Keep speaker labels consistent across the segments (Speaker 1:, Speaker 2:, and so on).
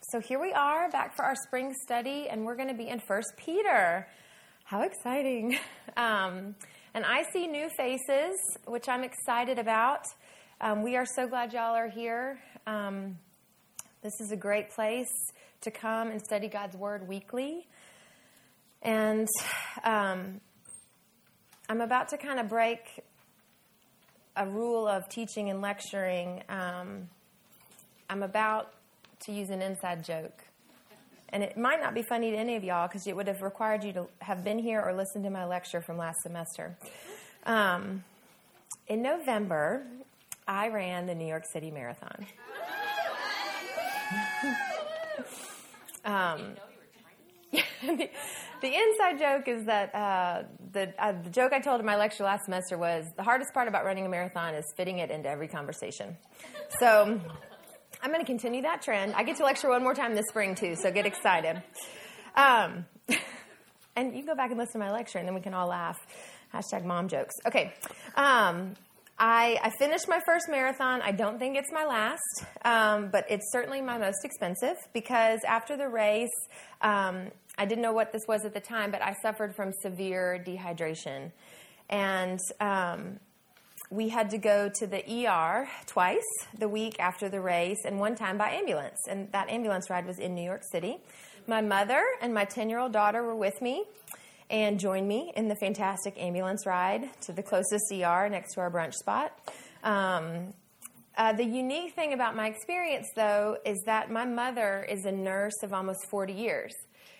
Speaker 1: so here we are back for our spring study, and we're going to be in First Peter. How exciting! Um, and I see new faces, which I'm excited about. Um, we are so glad y'all are here. Um, this is a great place to come and study God's Word weekly. And um, I'm about to kind of break a rule of teaching and lecturing. Um, I'm about to use an inside joke. And it might not be funny to any of y'all because it would have required you to have been here or listened to my lecture from last semester. Um, in November, I ran the New York City Marathon. um, the, inside joke is that uh, the, uh, the joke I told in my lecture last semester was the hardest part about running a marathon is fitting it into every conversation. So I'm going to continue that trend. I get to lecture one more time this spring, too, so get excited. Um, and you can go back and listen to my lecture, and then we can all laugh. Hashtag mom jokes. Okay. Um, I, I, finished my first marathon. I don't think it's my last, um, but it's certainly my most expensive because after the race, um, I didn't know what this was at the time, but I suffered from severe dehydration. And um, we had to go to the ER twice the week after the race, and one time by ambulance. And that ambulance ride was in New York City. My mother and my 10 year old daughter were with me and joined me in the fantastic ambulance ride to the closest ER next to our brunch spot. Um, uh, the unique thing about my experience, though, is that my mother is a nurse of almost 40 years.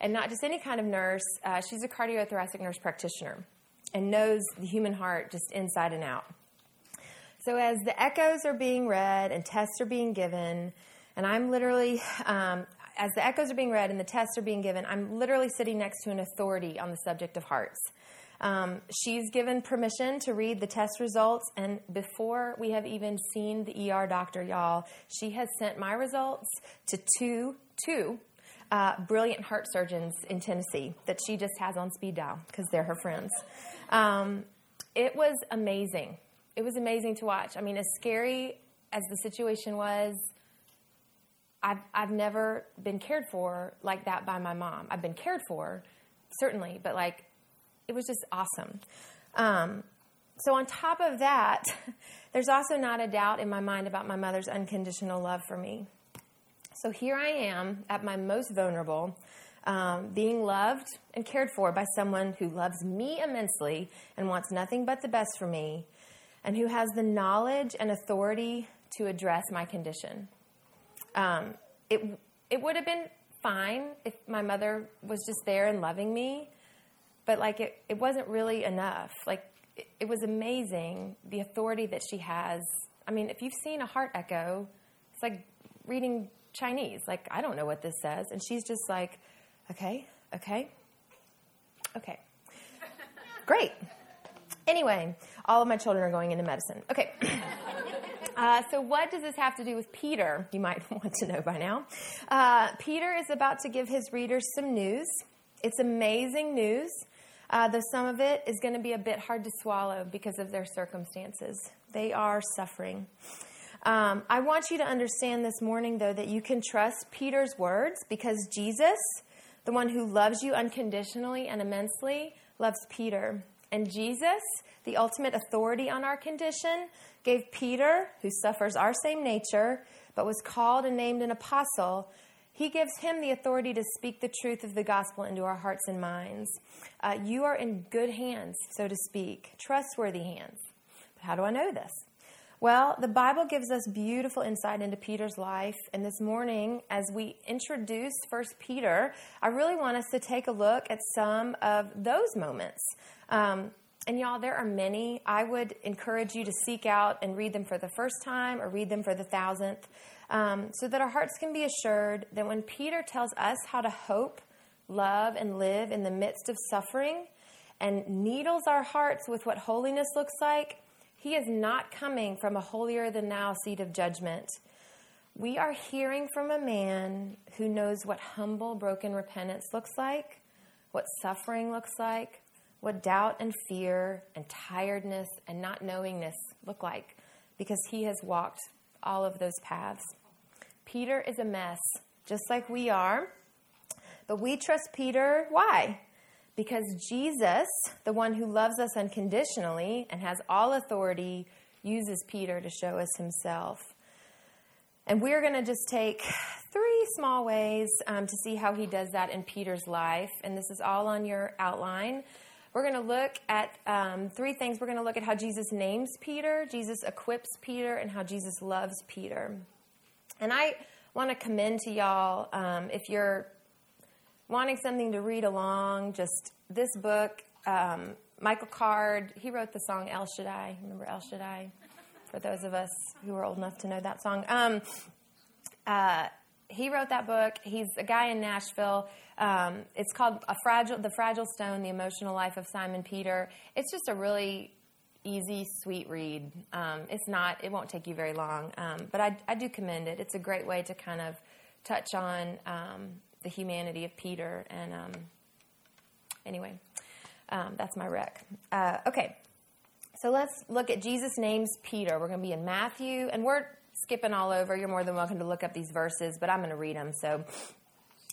Speaker 1: And not just any kind of nurse, uh, she's a cardiothoracic nurse practitioner and knows the human heart just inside and out. So, as the echoes are being read and tests are being given, and I'm literally, um, as the echoes are being read and the tests are being given, I'm literally sitting next to an authority on the subject of hearts. Um, she's given permission to read the test results, and before we have even seen the ER doctor, y'all, she has sent my results to two, two uh, brilliant heart surgeons in Tennessee that she just has on speed dial because they're her friends. Um, it was amazing it was amazing to watch. I mean, as scary as the situation was, I've, I've never been cared for like that by my mom. I've been cared for, certainly, but like, it was just awesome. Um, so, on top of that, there's also not a doubt in my mind about my mother's unconditional love for me. So, here I am at my most vulnerable, um, being loved and cared for by someone who loves me immensely and wants nothing but the best for me and who has the knowledge and authority to address my condition. Um, it, it would have been fine if my mother was just there and loving me, but like it, it wasn't really enough. Like it, it was amazing the authority that she has. I mean, if you've seen a heart echo, it's like reading Chinese. Like, I don't know what this says. And she's just like, okay, okay, okay. Great. Anyway, all of my children are going into medicine. Okay. Uh, so, what does this have to do with Peter? You might want to know by now. Uh, Peter is about to give his readers some news. It's amazing news, uh, though some of it is going to be a bit hard to swallow because of their circumstances. They are suffering. Um, I want you to understand this morning, though, that you can trust Peter's words because Jesus, the one who loves you unconditionally and immensely, loves Peter. And Jesus, the ultimate authority on our condition, gave Peter, who suffers our same nature, but was called and named an apostle, he gives him the authority to speak the truth of the gospel into our hearts and minds. Uh, you are in good hands, so to speak, trustworthy hands. But how do I know this? Well, the Bible gives us beautiful insight into Peter's life. And this morning, as we introduce First Peter, I really want us to take a look at some of those moments um, and y'all, there are many. I would encourage you to seek out and read them for the first time or read them for the thousandth, um, so that our hearts can be assured that when Peter tells us how to hope, love, and live in the midst of suffering and needles our hearts with what holiness looks like, he is not coming from a holier than thou seat of judgment. We are hearing from a man who knows what humble, broken repentance looks like, what suffering looks like, what doubt and fear and tiredness and not knowingness look like because he has walked all of those paths. Peter is a mess, just like we are. But we trust Peter. Why? Because Jesus, the one who loves us unconditionally and has all authority, uses Peter to show us himself. And we're going to just take three small ways um, to see how he does that in Peter's life. And this is all on your outline. We're going to look at um, three things. We're going to look at how Jesus names Peter, Jesus equips Peter, and how Jesus loves Peter. And I want to commend to y'all um, if you're wanting something to read along, just this book. Um, Michael Card, he wrote the song El Shaddai. Remember El Shaddai? For those of us who are old enough to know that song. Um, uh, he wrote that book. He's a guy in Nashville. Um, it's called a fragile, the fragile stone, the emotional life of Simon Peter. It's just a really easy, sweet read. Um, it's not, it won't take you very long, um, but I, I, do commend it. It's a great way to kind of touch on um, the humanity of Peter. And um, anyway, um, that's my rec. Uh, okay, so let's look at Jesus' names Peter. We're going to be in Matthew, and we're skipping all over. You're more than welcome to look up these verses, but I'm going to read them. So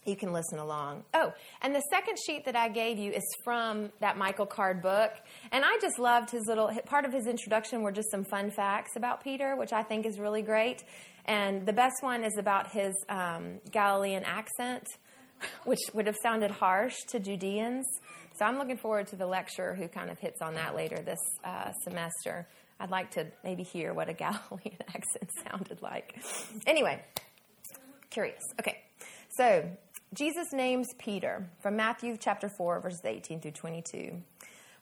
Speaker 1: you can listen along. Oh, and the second sheet that I gave you is from that Michael Card book. And I just loved his little part of his introduction were just some fun facts about Peter, which I think is really great. And the best one is about his um, Galilean accent, which would have sounded harsh to Judeans. So I'm looking forward to the lecturer who kind of hits on that later this uh, semester. I'd like to maybe hear what a Galilean accent sounded like. Anyway, curious. Okay, so Jesus names Peter from Matthew chapter 4, verses 18 through 22.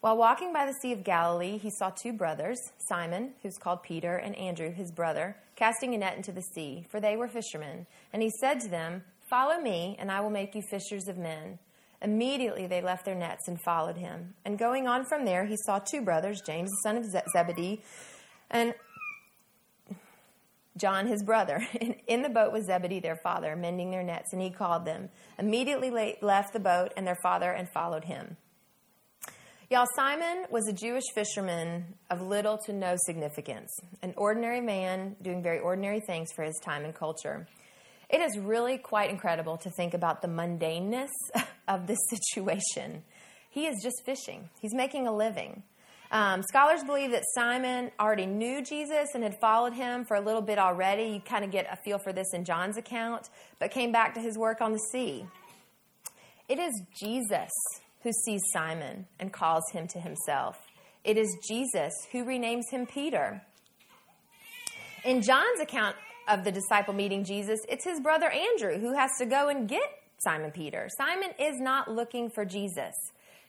Speaker 1: While walking by the Sea of Galilee, he saw two brothers, Simon, who's called Peter, and Andrew, his brother, casting a net into the sea, for they were fishermen. And he said to them, Follow me, and I will make you fishers of men. Immediately they left their nets and followed him. And going on from there, he saw two brothers, James, the son of Zebedee, and John, his brother. In the boat was Zebedee, their father, mending their nets, and he called them. Immediately left the boat and their father and followed him. Y'all, Simon was a Jewish fisherman of little to no significance, an ordinary man doing very ordinary things for his time and culture. It is really quite incredible to think about the mundaneness of this situation. He is just fishing, he's making a living. Um, scholars believe that Simon already knew Jesus and had followed him for a little bit already. You kind of get a feel for this in John's account, but came back to his work on the sea. It is Jesus who sees Simon and calls him to himself. It is Jesus who renames him Peter. In John's account of the disciple meeting Jesus, it's his brother Andrew who has to go and get Simon Peter. Simon is not looking for Jesus,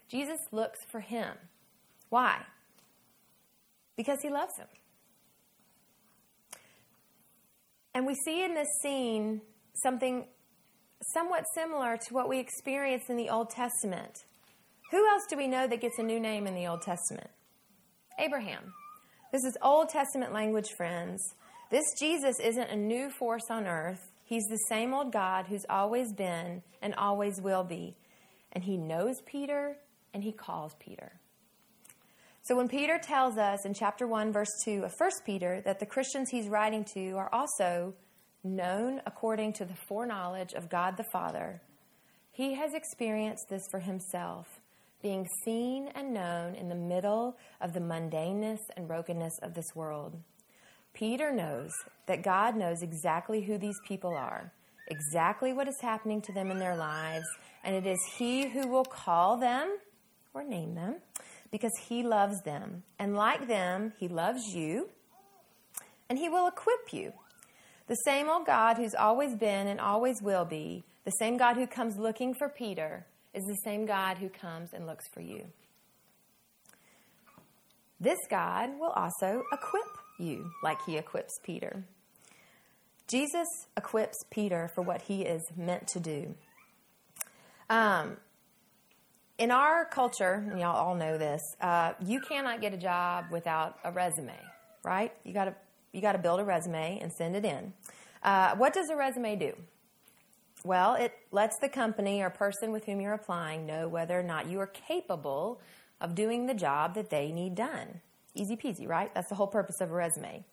Speaker 1: Jesus looks for him. Why? Because he loves him. And we see in this scene something somewhat similar to what we experience in the Old Testament. Who else do we know that gets a new name in the Old Testament? Abraham. This is Old Testament language, friends. This Jesus isn't a new force on earth. He's the same old God who's always been and always will be. And he knows Peter and he calls Peter. So when Peter tells us in chapter 1, verse 2 of 1 Peter that the Christians he's writing to are also known according to the foreknowledge of God the Father, he has experienced this for himself, being seen and known in the middle of the mundaneness and brokenness of this world. Peter knows that God knows exactly who these people are, exactly what is happening to them in their lives, and it is he who will call them or name them because he loves them. And like them, he loves you and he will equip you. The same old God who's always been and always will be, the same God who comes looking for Peter, is the same God who comes and looks for you. This God will also equip you like he equips Peter. Jesus equips Peter for what he is meant to do. Um, in our culture, and y'all all know this, uh, you cannot get a job without a resume, right? You got to you got to build a resume and send it in. Uh, what does a resume do? Well, it lets the company or person with whom you're applying know whether or not you are capable of doing the job that they need done. Easy peasy, right? That's the whole purpose of a resume.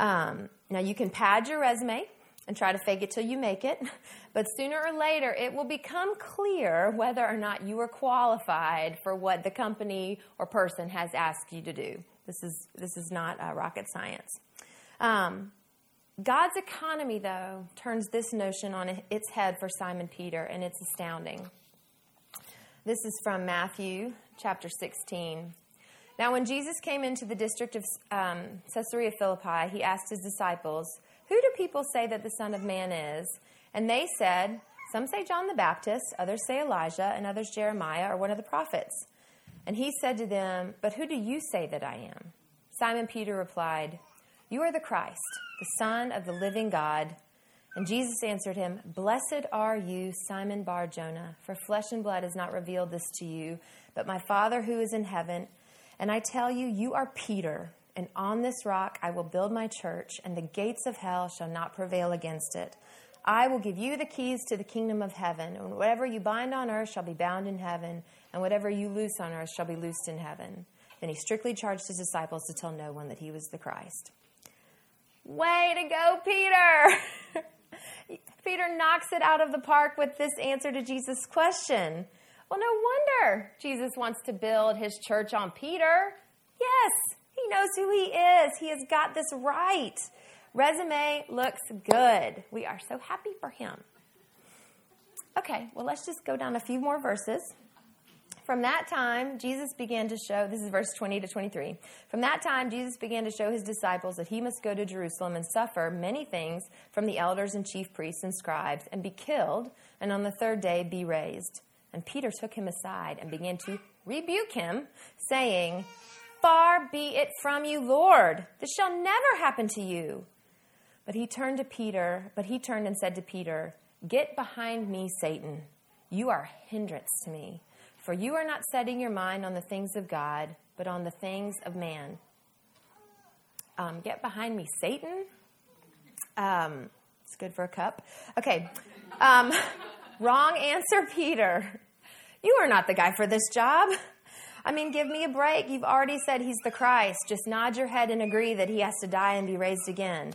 Speaker 1: Um, now, you can pad your resume and try to fake it till you make it. But sooner or later, it will become clear whether or not you are qualified for what the company or person has asked you to do. This is, this is not uh, rocket science. Um, God's economy, though, turns this notion on its head for Simon Peter, and it's astounding. This is from Matthew chapter 16. Now, when Jesus came into the district of um, Caesarea Philippi, he asked his disciples, who do people say that the Son of Man is? And they said, Some say John the Baptist, others say Elijah, and others Jeremiah or one of the prophets. And he said to them, But who do you say that I am? Simon Peter replied, You are the Christ, the Son of the living God. And Jesus answered him, Blessed are you, Simon Bar Jonah, for flesh and blood has not revealed this to you, but my Father who is in heaven. And I tell you, you are Peter and on this rock I will build my church, and the gates of hell shall not prevail against it. I will give you the keys to the kingdom of heaven, and whatever you bind on earth shall be bound in heaven, and whatever you loose on earth shall be loosed in heaven. Then he strictly charged his disciples to tell no one that he was the Christ. Way to go, Peter! Peter knocks it out of the park with this answer to Jesus' question. Well, no wonder Jesus wants to build his church on Peter. Yes, he knows who he is. He has got this right. Resume looks good. We are so happy for him. Okay, well, let's just go down a few more verses. From that time, Jesus began to show, this is verse 20 to 23. From that time, Jesus began to show his disciples that he must go to Jerusalem and suffer many things from the elders and chief priests and scribes and be killed, and on the third day be raised. And Peter took him aside and began to rebuke him, saying, Far be it from you, Lord. This shall never happen to you. But he turned to Peter, but he turned and said to Peter, Get behind me, Satan. You are a hindrance to me, for you are not setting your mind on the things of God, but on the things of man. Um, get behind me, Satan. Um, it's good for a cup. Okay. Um, wrong answer, Peter. You are not the guy for this job. I mean, give me a break. You've already said he's the Christ. Just nod your head and agree that he has to die and be raised again.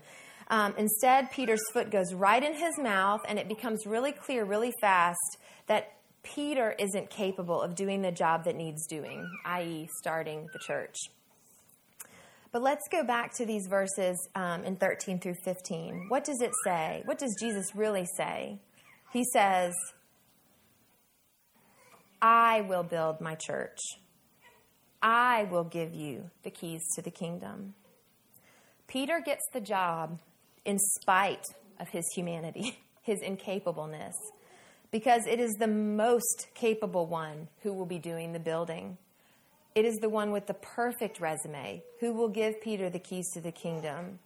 Speaker 1: Um, instead, Peter's foot goes right in his mouth, and it becomes really clear really fast that Peter isn't capable of doing the job that needs doing, i.e., starting the church. But let's go back to these verses um, in 13 through 15. What does it say? What does Jesus really say? He says, I will build my church I will give you the keys to the kingdom. Peter gets the job in spite of his humanity, his incapableness, because it is the most capable one who will be doing the building. It is the one with the perfect resume who will give Peter the keys to the kingdom.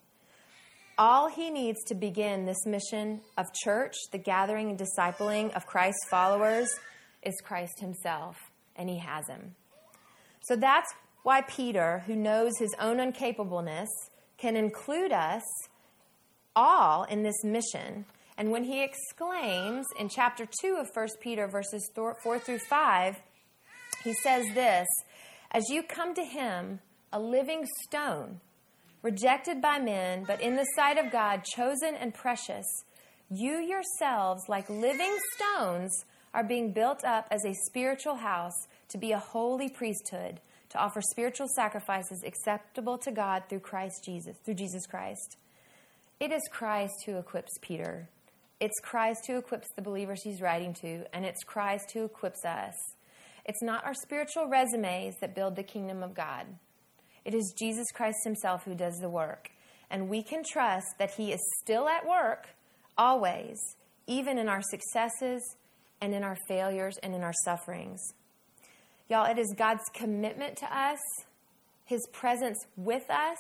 Speaker 1: All he needs to begin this mission of church, the gathering and discipling of Christ's followers, is Christ himself, and he has him. So that's why Peter, who knows his own incapableness, can include us all in this mission. And when he exclaims in chapter 2 of 1 Peter, verses 4 through 5, he says this As you come to him, a living stone, rejected by men, but in the sight of God, chosen and precious, you yourselves, like living stones, are being built up as a spiritual house to be a holy priesthood, to offer spiritual sacrifices acceptable to God through Christ Jesus, through Jesus Christ. It is Christ who equips Peter. It's Christ who equips the believers he's writing to, and it's Christ who equips us. It's not our spiritual resumes that build the kingdom of God. It is Jesus Christ himself who does the work. And we can trust that he is still at work always, even in our successes and in our failures and in our sufferings. Y'all, it is God's commitment to us, His presence with us.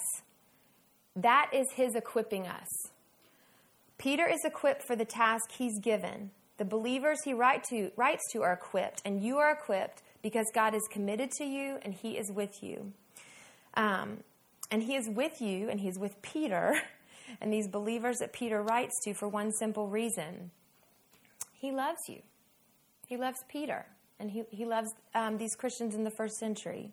Speaker 1: That is His equipping us. Peter is equipped for the task he's given. The believers he write to, writes to are equipped, and you are equipped because God is committed to you and He is with you. Um, and He is with you, and He's with Peter and these believers that Peter writes to for one simple reason He loves you, He loves Peter and he, he loves um, these Christians in the first century.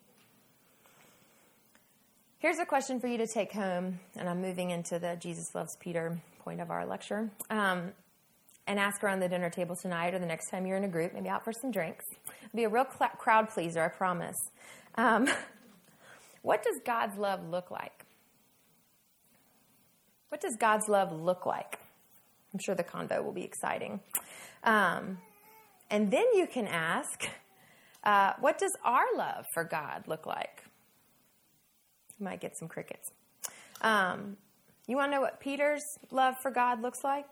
Speaker 1: Here's a question for you to take home, and I'm moving into the Jesus loves Peter point of our lecture. Um, and ask around the dinner table tonight or the next time you're in a group, maybe out for some drinks. Be a real cl- crowd pleaser, I promise. Um, what does God's love look like? What does God's love look like? I'm sure the convo will be exciting. Um, and then you can ask, uh, what does our love for God look like? You might get some crickets. Um, you want to know what Peter's love for God looks like?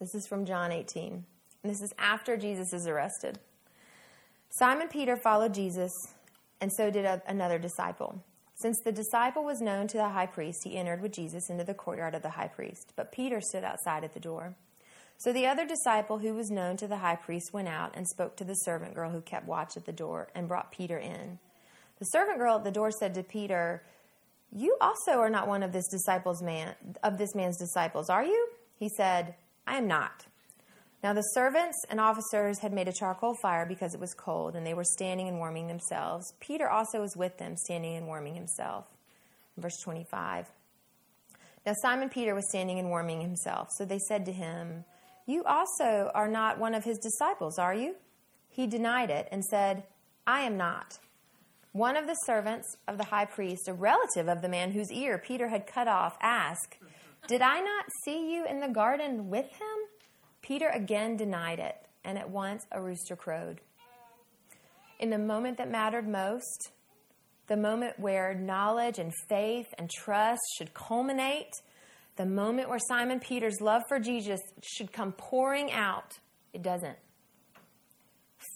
Speaker 1: This is from John 18. And this is after Jesus is arrested. Simon Peter followed Jesus, and so did a, another disciple. Since the disciple was known to the high priest, he entered with Jesus into the courtyard of the high priest. But Peter stood outside at the door. So the other disciple who was known to the high priest went out and spoke to the servant girl who kept watch at the door and brought Peter in. The servant girl at the door said to Peter, "You also are not one of this disciples man of this man's disciples, are you?" He said, "I am not." Now the servants and officers had made a charcoal fire because it was cold, and they were standing and warming themselves. Peter also was with them, standing and warming himself. Verse 25. Now Simon Peter was standing and warming himself. So they said to him, you also are not one of his disciples, are you? He denied it and said, I am not. One of the servants of the high priest, a relative of the man whose ear Peter had cut off, asked, Did I not see you in the garden with him? Peter again denied it, and at once a rooster crowed. In the moment that mattered most, the moment where knowledge and faith and trust should culminate, the moment where Simon Peter's love for Jesus should come pouring out, it doesn't.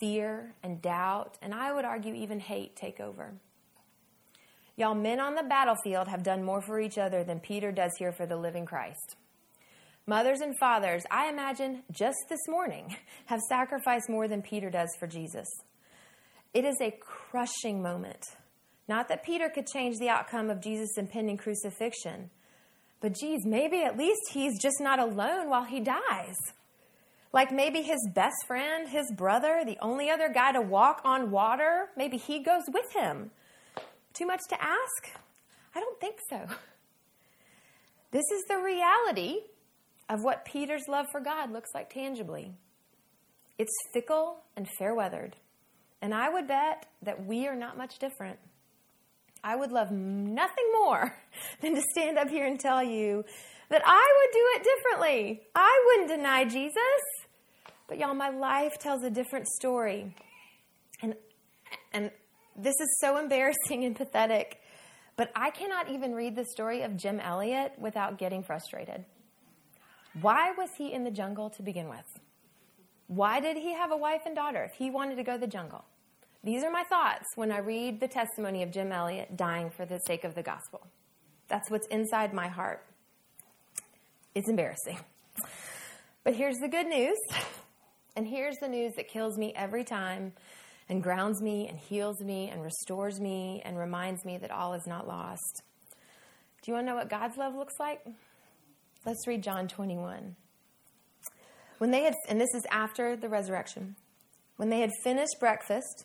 Speaker 1: Fear and doubt, and I would argue even hate take over. Y'all, men on the battlefield have done more for each other than Peter does here for the living Christ. Mothers and fathers, I imagine just this morning, have sacrificed more than Peter does for Jesus. It is a crushing moment. Not that Peter could change the outcome of Jesus' impending crucifixion, but geez, maybe at least he's just not alone while he dies. Like maybe his best friend, his brother, the only other guy to walk on water, maybe he goes with him. Too much to ask? I don't think so. This is the reality of what Peter's love for God looks like tangibly. It's fickle and fair weathered. And I would bet that we are not much different. I would love nothing more than to stand up here and tell you that I would do it differently. I wouldn't deny Jesus. But y'all, my life tells a different story. And and this is so embarrassing and pathetic, but I cannot even read the story of Jim Elliot without getting frustrated. Why was he in the jungle to begin with? Why did he have a wife and daughter if he wanted to go to the jungle? These are my thoughts when I read the testimony of Jim Elliot dying for the sake of the gospel. That's what's inside my heart. It's embarrassing. But here's the good news. And here's the news that kills me every time and grounds me and heals me and restores me and reminds me that all is not lost. Do you want to know what God's love looks like? Let's read John 21. When they had, and this is after the resurrection, when they had finished breakfast,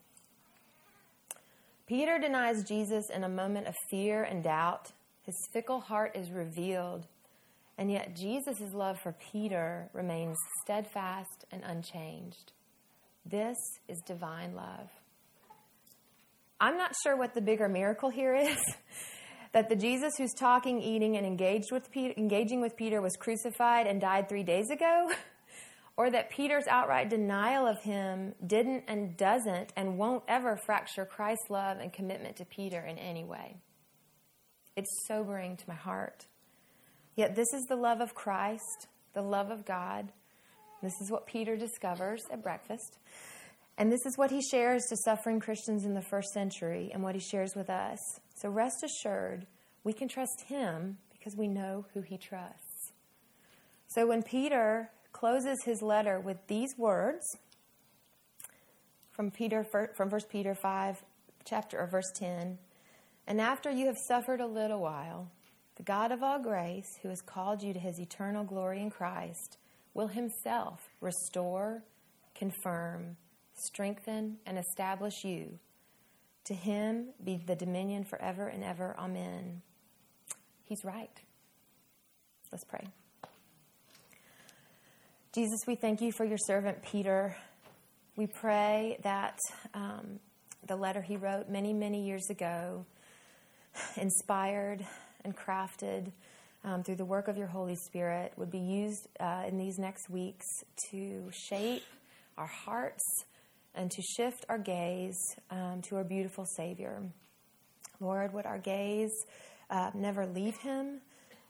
Speaker 1: Peter denies Jesus in a moment of fear and doubt. His fickle heart is revealed. And yet, Jesus' love for Peter remains steadfast and unchanged. This is divine love. I'm not sure what the bigger miracle here is that the Jesus who's talking, eating, and engaged with Peter, engaging with Peter was crucified and died three days ago, or that Peter's outright denial of him didn't and doesn't and won't ever fracture Christ's love and commitment to Peter in any way. It's sobering to my heart. Yet, this is the love of Christ, the love of God. This is what Peter discovers at breakfast. And this is what he shares to suffering Christians in the first century and what he shares with us. So rest assured, we can trust him because we know who he trusts. So when Peter closes his letter with these words from Peter from 1 Peter 5 chapter or verse 10, and after you have suffered a little while, the God of all grace, who has called you to his eternal glory in Christ, will himself restore, confirm, strengthen, and establish you. To him be the dominion forever and ever. Amen. He's right. Let's pray. Jesus, we thank you for your servant Peter. We pray that um, the letter he wrote many, many years ago, inspired and crafted um, through the work of your Holy Spirit, would be used uh, in these next weeks to shape our hearts and to shift our gaze um, to our beautiful Savior. Lord, would our gaze uh, never leave Him?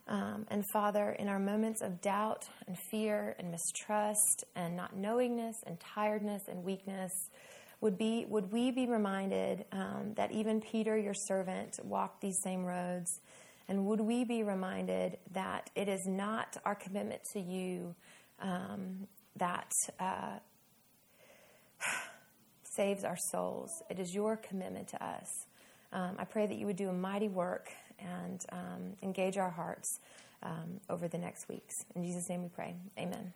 Speaker 1: Um, and Father, in our moments of doubt and fear and mistrust and not knowingness and tiredness and weakness, would, be, would we be reminded um, that even Peter, your servant, walked these same roads? And would we be reminded that it is not our commitment to you um, that uh, saves our souls? It is your commitment to us. Um, I pray that you would do a mighty work and um, engage our hearts um, over the next weeks. In Jesus' name we pray. Amen.